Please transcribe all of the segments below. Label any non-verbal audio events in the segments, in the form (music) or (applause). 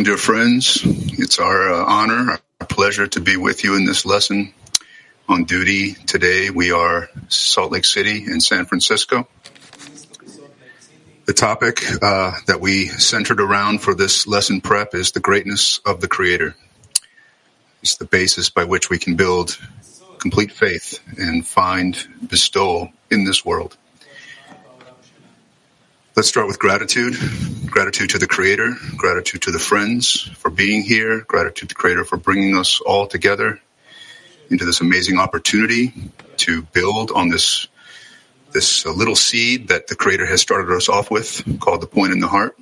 Shalom, dear friends. It's our uh, honor, our pleasure to be with you in this lesson on duty. Today we are Salt Lake City and San Francisco. The topic uh, that we centered around for this lesson prep is the greatness of the Creator. It's the basis by which we can build complete faith and find bestowal in this world. Let's start with gratitude. Gratitude to the Creator, gratitude to the friends for being here, gratitude to the Creator for bringing us all together into this amazing opportunity to build on this this uh, little seed that the Creator has started us off with, called the point in the heart.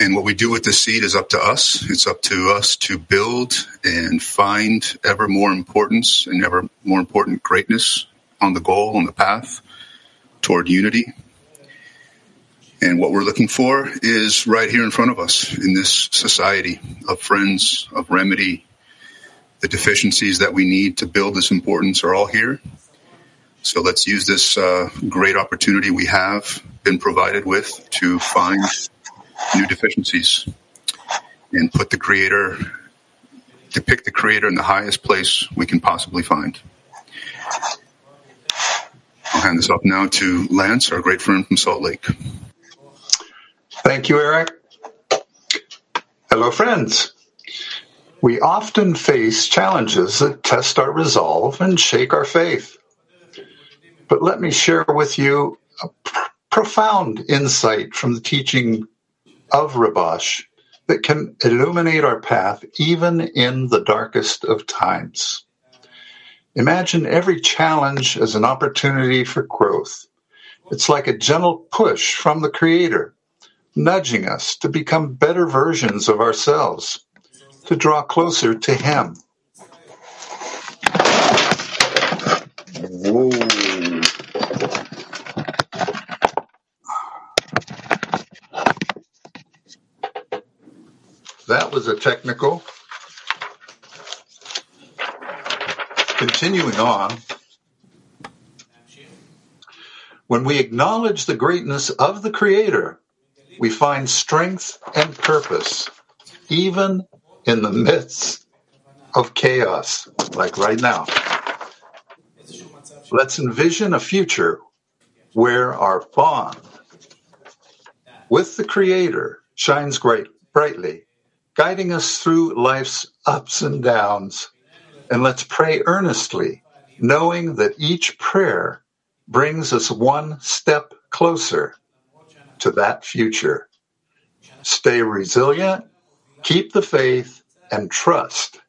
And what we do with this seed is up to us. It's up to us to build and find ever more importance and ever more important greatness on the goal, on the path toward unity and what we're looking for is right here in front of us in this society of friends, of remedy. The deficiencies that we need to build this importance are all here. So let's use this uh, great opportunity we have been provided with to find new deficiencies and put the creator, depict the creator in the highest place we can possibly find. I'll hand this up now to Lance, our great friend from Salt Lake. Thank you, Eric. Hello, friends. We often face challenges that test our resolve and shake our faith. But let me share with you a pr- profound insight from the teaching of Rabash that can illuminate our path even in the darkest of times. Imagine every challenge as an opportunity for growth. It's like a gentle push from the Creator nudging us to become better versions of ourselves, to draw closer to Him. Whoa. That was a technical. Continuing on, when we acknowledge the greatness of the Creator, we find strength and purpose, even in the midst of chaos, like right now. Let's envision a future where our bond with the Creator shines great, brightly, guiding us through life's ups and downs. And let's pray earnestly, knowing that each prayer brings us one step closer to that future. Stay resilient, keep the faith, and trust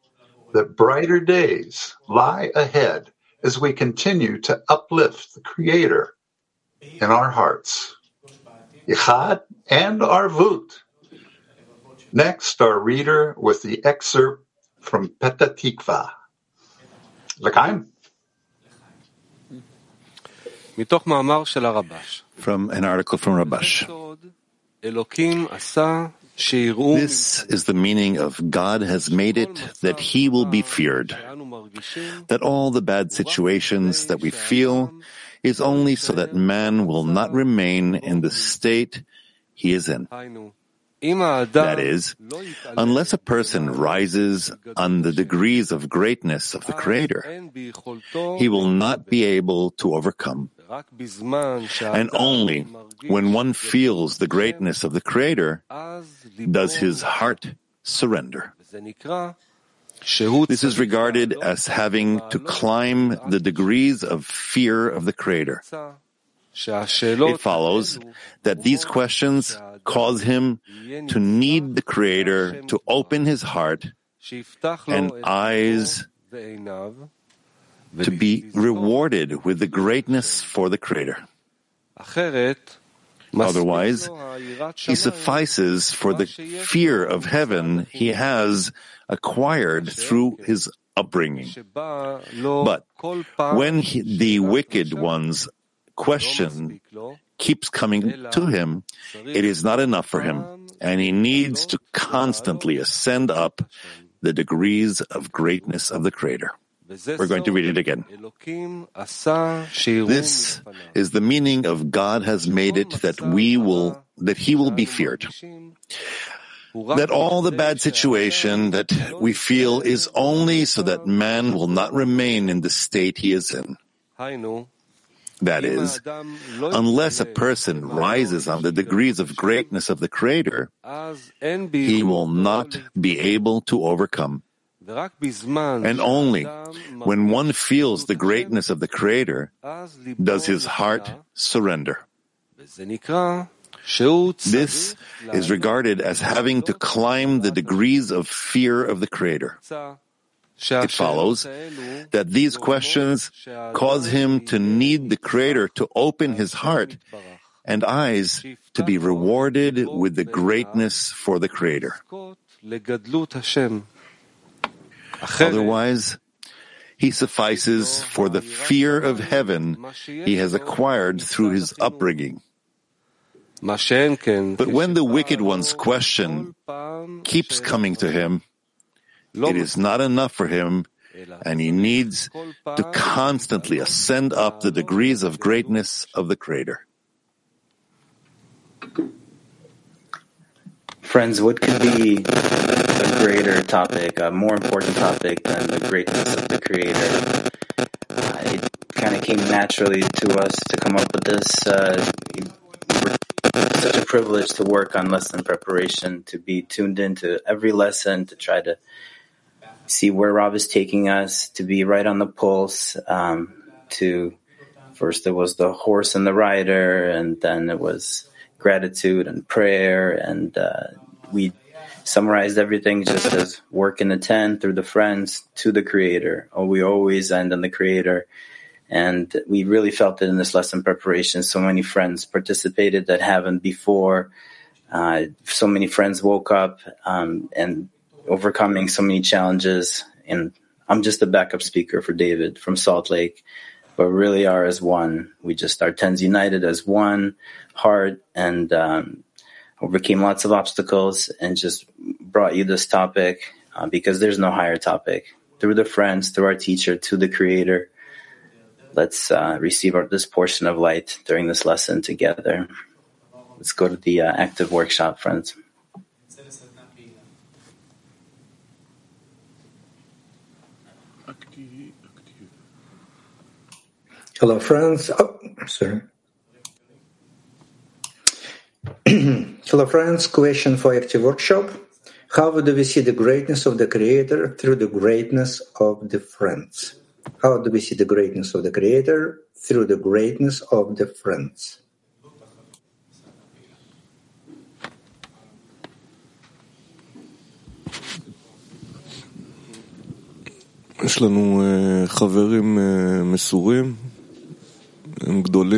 that brighter days lie ahead as we continue to uplift the Creator in our hearts. Yichud and Arvut. Next, our reader with the excerpt from Petah Tikva. L'chaim. From an article from Rabash. This is the meaning of God has made it that He will be feared. That all the bad situations that we feel is only so that man will not remain in the state he is in. That is, unless a person rises on the degrees of greatness of the Creator, he will not be able to overcome. And only when one feels the greatness of the Creator does his heart surrender. This is regarded as having to climb the degrees of fear of the Creator. It follows that these questions cause him to need the Creator to open his heart and eyes to be rewarded with the greatness for the Creator. Otherwise, he suffices for the fear of heaven he has acquired through his upbringing. But when he, the wicked one's question keeps coming to him, it is not enough for him, and he needs to constantly ascend up the degrees of greatness of the Creator. We're going to read it again. This is the meaning of God has made it that we will, that he will be feared. that all the bad situation that we feel is only so that man will not remain in the state he is in. That is, unless a person rises on the degrees of greatness of the Creator, he will not be able to overcome. And only when one feels the greatness of the Creator does his heart surrender. This is regarded as having to climb the degrees of fear of the Creator. It follows that these questions cause him to need the Creator to open his heart and eyes to be rewarded with the greatness for the Creator. Otherwise, he suffices for the fear of heaven he has acquired through his upbringing. But when the wicked one's question keeps coming to him, it is not enough for him, and he needs to constantly ascend up the degrees of greatness of the Creator. Friends, what could be a greater topic, a more important topic than the greatness of the Creator? Uh, it kind of came naturally to us to come up with this. Uh, such a privilege to work on lesson preparation, to be tuned into every lesson, to try to see where Rav is taking us, to be right on the pulse. Um, to first it was the horse and the rider, and then it was gratitude and prayer, and uh, we summarized everything just as work in the ten through the friends to the Creator. Oh, we always end on the Creator. And we really felt it in this lesson preparation. So many friends participated that haven't before. Uh, so many friends woke up um, and overcoming so many challenges. And I'm just a backup speaker for David from Salt Lake, but really are as one. We just are tens united as one heart and um, overcame lots of obstacles and just brought you this topic uh, because there's no higher topic. Through the friends, through our teacher, to the creator. Let's uh, receive our, this portion of light during this lesson together. Let's go to the uh, active workshop, friends. Hello, friends. Oh, sorry. (clears throat) Hello friends, question for RT workshop. How do we see the greatness of the creator through the greatness of the friends? How do we see the greatness of the creator through the greatness of the friends?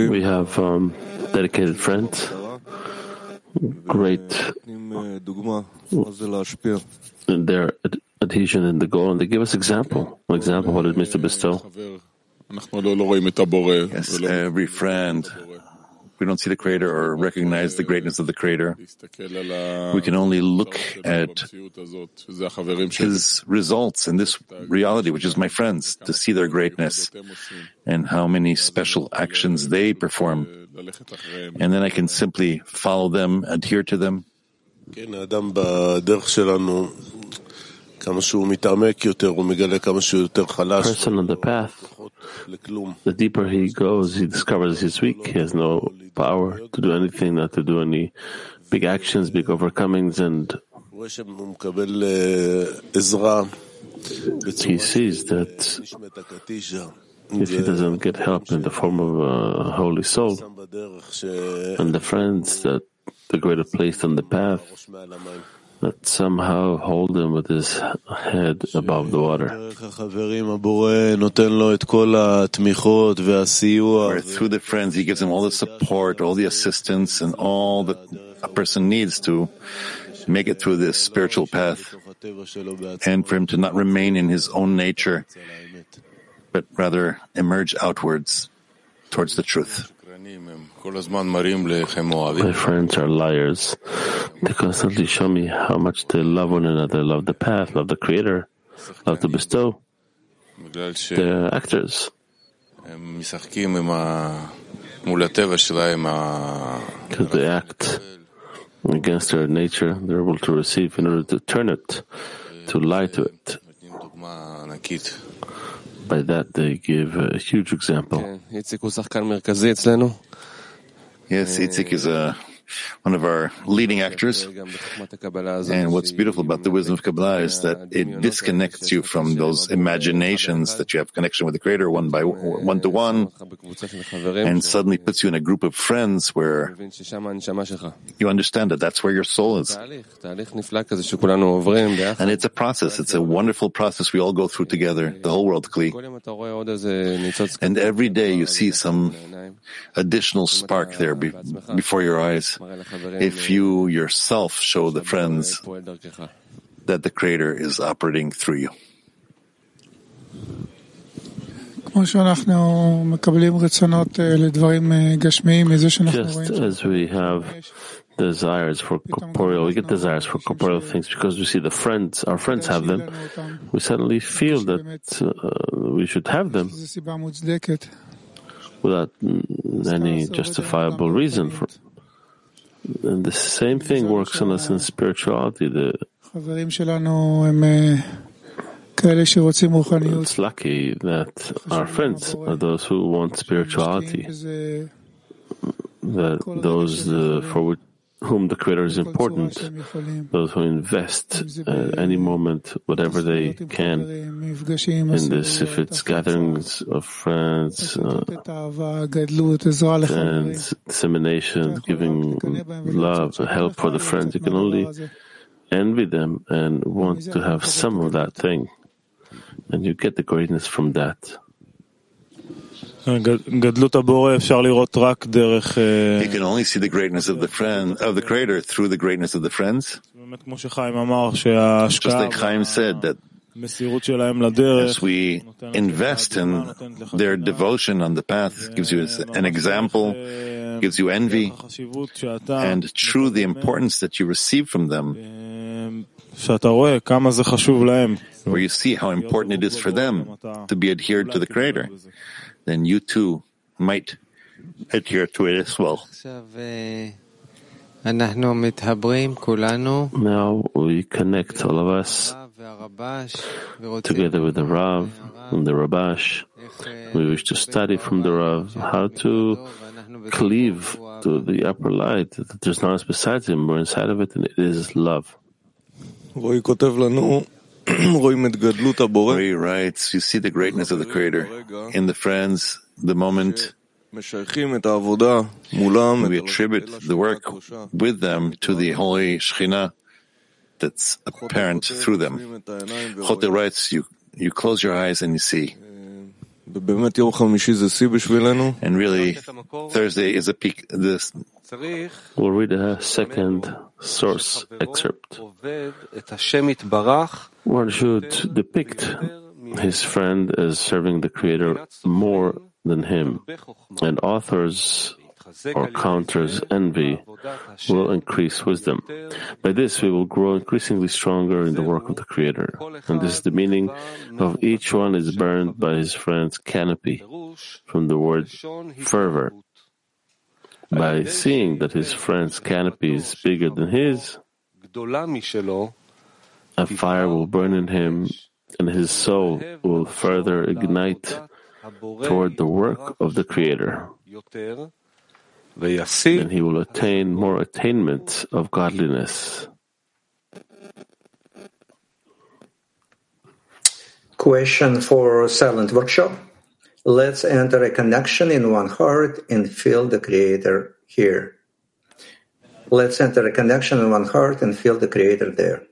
We have um, dedicated friends great. Their adhesion in the goal, and they give us example, an example what it means to bestow. Yes, every friend, we don't see the Creator or recognize the greatness of the Creator. We can only look at His results in this reality, which is my friends, to see their greatness and how many special actions they perform and then I can simply follow them, adhere to them. Person on the path, the deeper he goes, he discovers he's weak. He has no power to do anything, not to do any big actions, big overcomings, and he sees that if he doesn't get help in the form of a holy soul and the friends that the greater placed on the path that somehow hold him with his head above the water. Where through the friends he gives him all the support, all the assistance, and all that a person needs to make it through this spiritual path, and for him to not remain in his own nature but rather emerge outwards towards the truth. My friends are liars. They constantly show me how much they love one another, love the path, love the Creator, love to bestow. They're actors. Because they act against their nature, they're able to receive in order to turn it, to lie to it. By that, they give a huge example. Yes, Itzik is a one of our leading actors. And what's beautiful about the wisdom of Kabbalah is that it disconnects you from those imaginations that you have connection with the Creator one by one to one, and suddenly puts you in a group of friends where you understand that that's where your soul is. And it's a process. It's a wonderful process we all go through together, the whole world, Kli. And every day you see some additional spark there be, before your eyes if you yourself show the friends that the Creator is operating through you. Just as we have desires for corporeal, we get desires for corporeal things because we see the friends, our friends have them. We suddenly feel that uh, we should have them without any justifiable reason for and the same thing works on us in spirituality. The, it's lucky that our friends are those who want spirituality, that those uh, for which whom the Creator is important, those who invest at any moment whatever they can in this, if it's gatherings of friends uh, and dissemination, giving love, help for the friends, you can only envy them and want to have some of that thing. And you get the greatness from that. You can only see the greatness of the friend of the creator through the greatness of the friends. Just like Chaim said that as we invest in their devotion on the path, gives you an example, gives you envy, and through the importance that you receive from them, where you see how important it is for them to be adhered to the Creator then you too might adhere to it as well. Now we connect all of us together with the Rav and the Rabash. We wish to study from the Rav how to cleave to the upper light. There's not besides him, we're inside of it, and it is love. (clears throat) He writes, you see the greatness of the Creator in the friends, the moment. We attribute the work with them to the holy Shekhinah that's apparent through them. Chote writes, you, you close your eyes and you see. And really, Thursday is a peak. This We'll read a second source excerpt. One should depict his friend as serving the Creator more than him, and authors or counters envy will increase wisdom. By this, we will grow increasingly stronger in the work of the Creator. And this is the meaning of each one is burned by his friend's canopy, from the word fervor. By seeing that his friend's canopy is bigger than his, a fire will burn in him, and his soul will further ignite toward the work of the Creator. Then he will attain more attainment of godliness. Question for silent workshop. Let's enter a connection in one heart and feel the Creator here. Let's enter a connection in one heart and feel the Creator there.